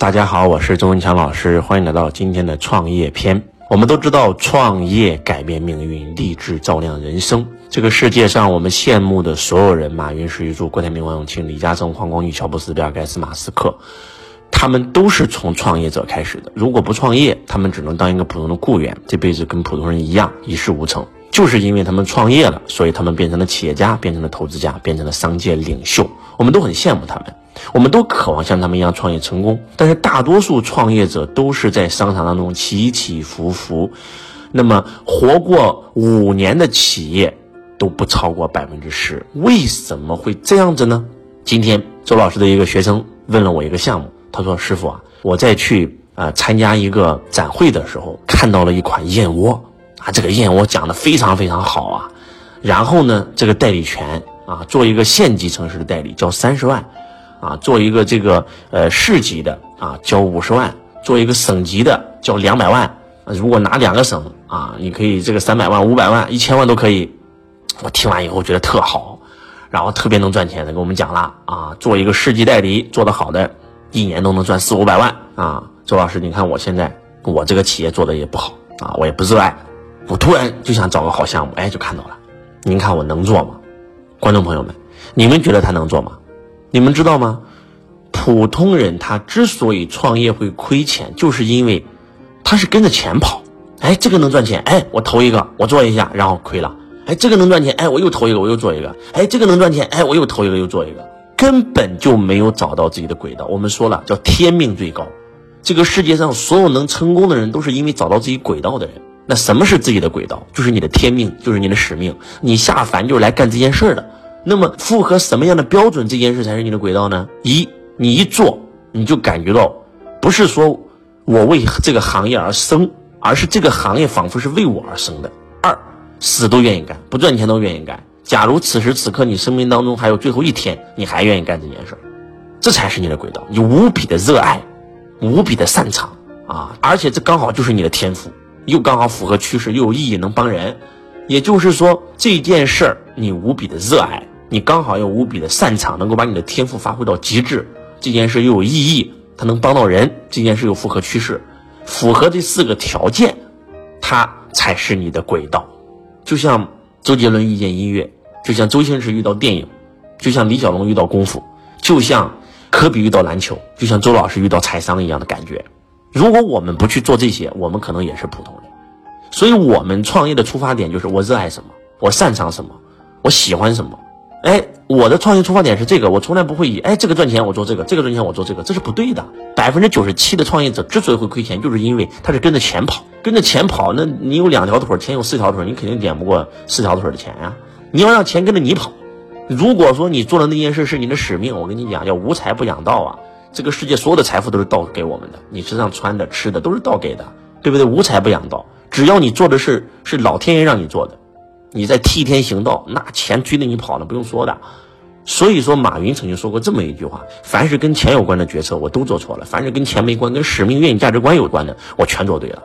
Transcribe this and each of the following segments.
大家好，我是周文强老师，欢迎来到今天的创业篇。我们都知道，创业改变命运，励志照亮人生。这个世界上，我们羡慕的所有人，马云、史玉柱、郭台铭、王永庆、李嘉诚、黄光裕、乔布斯、比尔盖茨、马斯克，他们都是从创业者开始的。如果不创业，他们只能当一个普通的雇员，这辈子跟普通人一样，一事无成。就是因为他们创业了，所以他们变成了企业家，变成了投资家，变成了商界领袖。我们都很羡慕他们，我们都渴望像他们一样创业成功。但是大多数创业者都是在商场当中起起伏伏，那么活过五年的企业都不超过百分之十。为什么会这样子呢？今天周老师的一个学生问了我一个项目，他说：“师傅啊，我在去啊参加一个展会的时候，看到了一款燕窝。”啊，这个燕窝讲的非常非常好啊，然后呢，这个代理权啊，做一个县级城市的代理交三十万，啊，做一个这个呃市级的啊交五十万，做一个省级的交两百万，如果拿两个省啊，你可以这个三百万、五百万、一千万都可以。我听完以后觉得特好，然后特别能赚钱的，跟我们讲了啊，做一个市级代理做得好的，一年都能赚四五百万啊。周老师，你看我现在我这个企业做的也不好啊，我也不热爱。我突然就想找个好项目，哎，就看到了。您看我能做吗？观众朋友们，你们觉得他能做吗？你们知道吗？普通人他之所以创业会亏钱，就是因为他是跟着钱跑。哎，这个能赚钱，哎，我投一个，我做一下，然后亏了。哎，这个能赚钱，哎，我又投一个，我又做一个。哎，这个能赚钱，哎，我又投一个，又做一个，根本就没有找到自己的轨道。我们说了，叫天命最高。这个世界上所有能成功的人，都是因为找到自己轨道的人。那什么是自己的轨道？就是你的天命，就是你的使命。你下凡就是来干这件事的。那么符合什么样的标准，这件事才是你的轨道呢？一，你一做，你就感觉到，不是说我为这个行业而生，而是这个行业仿佛是为我而生的。二，死都愿意干，不赚钱都愿意干。假如此时此刻你生命当中还有最后一天，你还愿意干这件事儿，这才是你的轨道。你无比的热爱，无比的擅长啊！而且这刚好就是你的天赋。又刚好符合趋势，又有意义，能帮人。也就是说，这件事儿你无比的热爱，你刚好又无比的擅长，能够把你的天赋发挥到极致。这件事又有意义，它能帮到人。这件事又符合趋势，符合这四个条件，它才是你的轨道。就像周杰伦遇见音乐，就像周星驰遇到电影，就像李小龙遇到功夫，就像科比遇到篮球，就像周老师遇到财商一样的感觉。如果我们不去做这些，我们可能也是普通人。所以，我们创业的出发点就是我热爱什么，我擅长什么，我喜欢什么。哎，我的创业出发点是这个，我从来不会以哎这个赚钱我做这个，这个赚钱我做这个，这是不对的。百分之九十七的创业者之所以会亏钱，就是因为他是跟着钱跑，跟着钱跑。那你有两条腿，钱有四条腿，你肯定点不过四条腿的钱呀。你要让钱跟着你跑。如果说你做的那件事是你的使命，我跟你讲，叫无财不养道啊。这个世界所有的财富都是道给我们的，你身上穿的、吃的都是道给的，对不对？无财不养道，只要你做的事是老天爷让你做的，你在替天行道，那钱追着你跑呢，不用说的。所以说，马云曾经说过这么一句话：凡是跟钱有关的决策，我都做错了；凡是跟钱没关、跟使命、愿景、价值观有关的，我全做对了。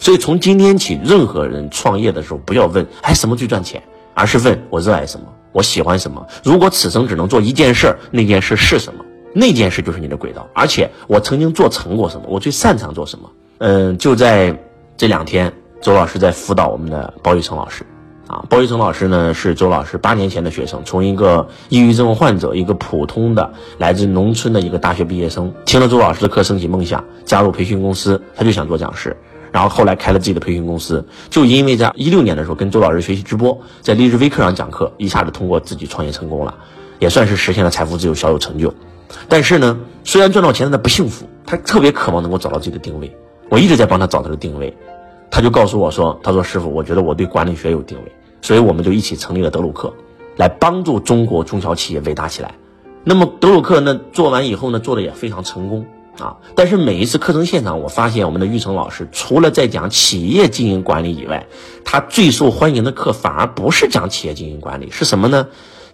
所以从今天起，任何人创业的时候，不要问哎什么最赚钱，而是问我热爱什么，我喜欢什么。如果此生只能做一件事儿，那件事是什么？那件事就是你的轨道，而且我曾经做成过什么，我最擅长做什么。嗯，就在这两天，周老师在辅导我们的包玉成老师，啊，包玉成老师呢是周老师八年前的学生，从一个抑郁症患者，一个普通的来自农村的一个大学毕业生，听了周老师的课，升起梦想，加入培训公司，他就想做讲师，然后后来开了自己的培训公司，就因为在一六年的时候跟周老师学习直播，在励志微课上讲课，一下子通过自己创业成功了，也算是实现了财富自由，小有成就。但是呢，虽然赚到钱，但他不幸福。他特别渴望能够找到自己的定位。我一直在帮他找他的定位。他就告诉我说：“他说师傅，我觉得我对管理学有定位，所以我们就一起成立了德鲁克，来帮助中国中小企业伟大起来。那么德鲁克呢，做完以后呢，做的也非常成功啊。但是每一次课程现场，我发现我们的玉成老师除了在讲企业经营管理以外，他最受欢迎的课反而不是讲企业经营管理，是什么呢？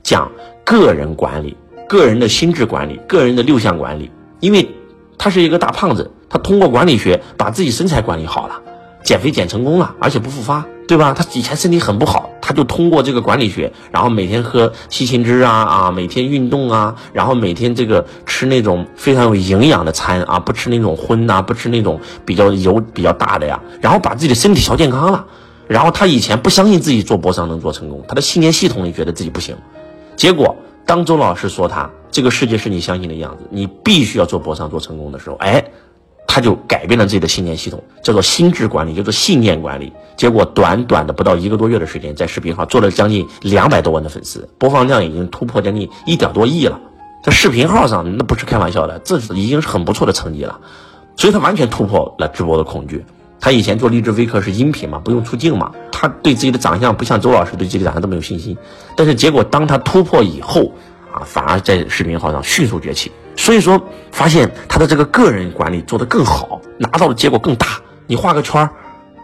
讲个人管理。”个人的心智管理，个人的六项管理，因为他是一个大胖子，他通过管理学把自己身材管理好了，减肥减成功了，而且不复发。对吧？他以前身体很不好，他就通过这个管理学，然后每天喝西芹汁啊啊，每天运动啊，然后每天这个吃那种非常有营养的餐啊，不吃那种荤呐，不吃那种比较油比较大的呀，然后把自己的身体调健康了。然后他以前不相信自己做博商能做成功，他的信念系统里觉得自己不行。结果当周老师说他这个世界是你相信的样子，你必须要做博商做成功的时候，哎。他就改变了自己的信念系统，叫做心智管理，叫做信念管理。结果短短的不到一个多月的时间，在视频号做了将近两百多万的粉丝，播放量已经突破将近一点多亿了。在视频号上，那不是开玩笑的，这已经是很不错的成绩了。所以他完全突破了直播的恐惧。他以前做励志微课是音频嘛，不用出镜嘛，他对自己的长相不像周老师对自己的长相这么有信心。但是结果当他突破以后，啊，反而在视频号上迅速崛起。所以说，发现他的这个个人管理做得更好，拿到的结果更大。你画个圈儿，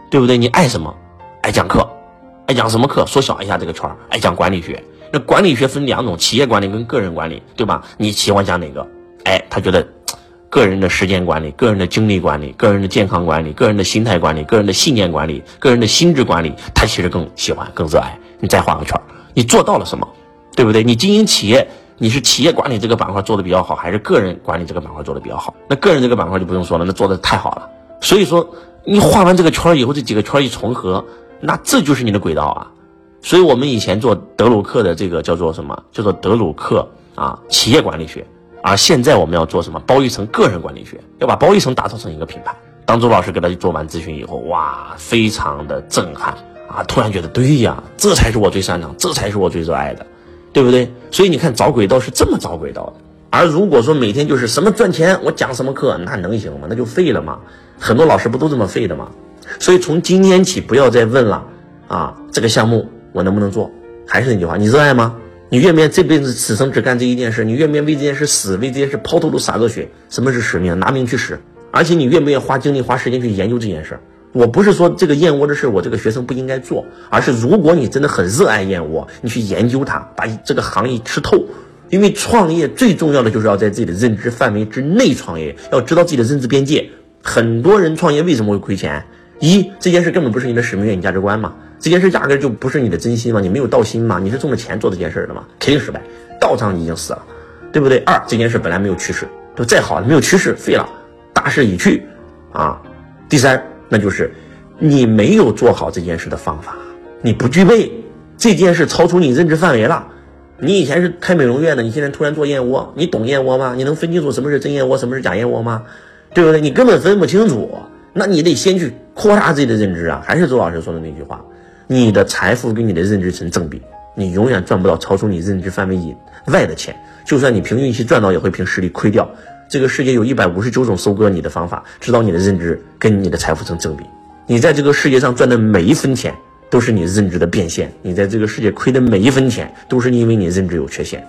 对不对？你爱什么？爱讲课，爱讲什么课？缩小一下这个圈儿，爱讲管理学。那管理学分两种，企业管理跟个人管理，对吧？你喜欢讲哪个？哎，他觉得个人的时间管理、个人的精力管理、个人的健康管理、个人的心态管理、个人的信念管理、个人的心智管理，他其实更喜欢、更热爱。你再画个圈儿，你做到了什么？对不对？你经营企业。你是企业管理这个板块做的比较好，还是个人管理这个板块做的比较好？那个人这个板块就不用说了，那做的太好了。所以说，你画完这个圈以后，这几个圈一重合，那这就是你的轨道啊。所以我们以前做德鲁克的这个叫做什么？叫做德鲁克啊企业管理学。而现在我们要做什么？包一层个人管理学，要把包一层打造成一个品牌。当周老师给他做完咨询以后，哇，非常的震撼啊！突然觉得，对呀，这才是我最擅长，这才是我最热爱的。对不对？所以你看找轨道是这么找轨道的，而如果说每天就是什么赚钱，我讲什么课，那能行吗？那就废了嘛。很多老师不都这么废的吗？所以从今天起不要再问了啊，这个项目我能不能做？还是那句话，你热爱吗？你愿不愿意这辈子此生只干这一件事？你愿不愿意为这件事死，为这件事抛头颅洒热血？什么是使命？拿命去使。而且你愿不愿意花精力花时间去研究这件事？我不是说这个燕窝的事，我这个学生不应该做，而是如果你真的很热爱燕窝，你去研究它，把这个行业吃透。因为创业最重要的就是要在自己的认知范围之内创业，要知道自己的认知边界。很多人创业为什么会亏钱？一这件事根本不是你的使命、愿景、价值观嘛，这件事压根就不是你的真心嘛，你没有道心嘛，你是挣了钱做这件事的嘛，肯定失败，道上已经死了，对不对？二这件事本来没有趋势，都再好没有趋势废了，大势已去啊。第三。那就是你没有做好这件事的方法，你不具备这件事超出你认知范围了。你以前是开美容院的，你现在突然做燕窝，你懂燕窝吗？你能分清楚什么是真燕窝，什么是假燕窝吗？对不对？你根本分不清楚。那你得先去扩大自己的认知啊！还是周老师说的那句话，你的财富跟你的认知成正比，你永远赚不到超出你认知范围以外的钱。就算你凭运气赚到，也会凭实力亏掉。这个世界有一百五十九种收割你的方法，指导你的认知跟你的财富成正比。你在这个世界上赚的每一分钱，都是你认知的变现；你在这个世界亏的每一分钱，都是因为你认知有缺陷。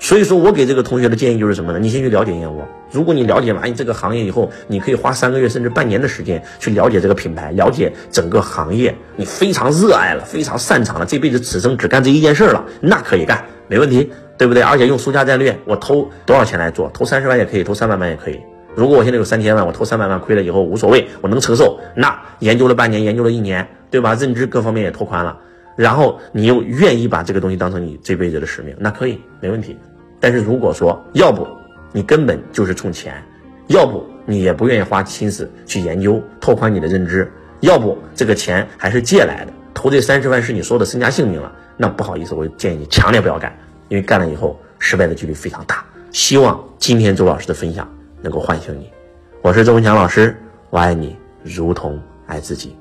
所以说我给这个同学的建议就是什么呢？你先去了解燕窝。如果你了解完这个行业以后，你可以花三个月甚至半年的时间去了解这个品牌，了解整个行业。你非常热爱了，非常擅长了，这辈子此生只干这一件事了，那可以干，没问题。对不对？而且用输家战略，我投多少钱来做？投三十万也可以，投三百万也可以。如果我现在有三千万，我投三百万亏了以后无所谓，我能承受。那研究了半年，研究了一年，对吧？认知各方面也拓宽了，然后你又愿意把这个东西当成你这辈子的使命，那可以，没问题。但是如果说要不你根本就是冲钱，要不你也不愿意花心思去研究拓宽你的认知，要不这个钱还是借来的，投这三十万是你所有的身家性命了，那不好意思，我建议你强烈不要干。因为干了以后失败的几率非常大，希望今天周老师的分享能够唤醒你。我是周文强老师，我爱你如同爱自己。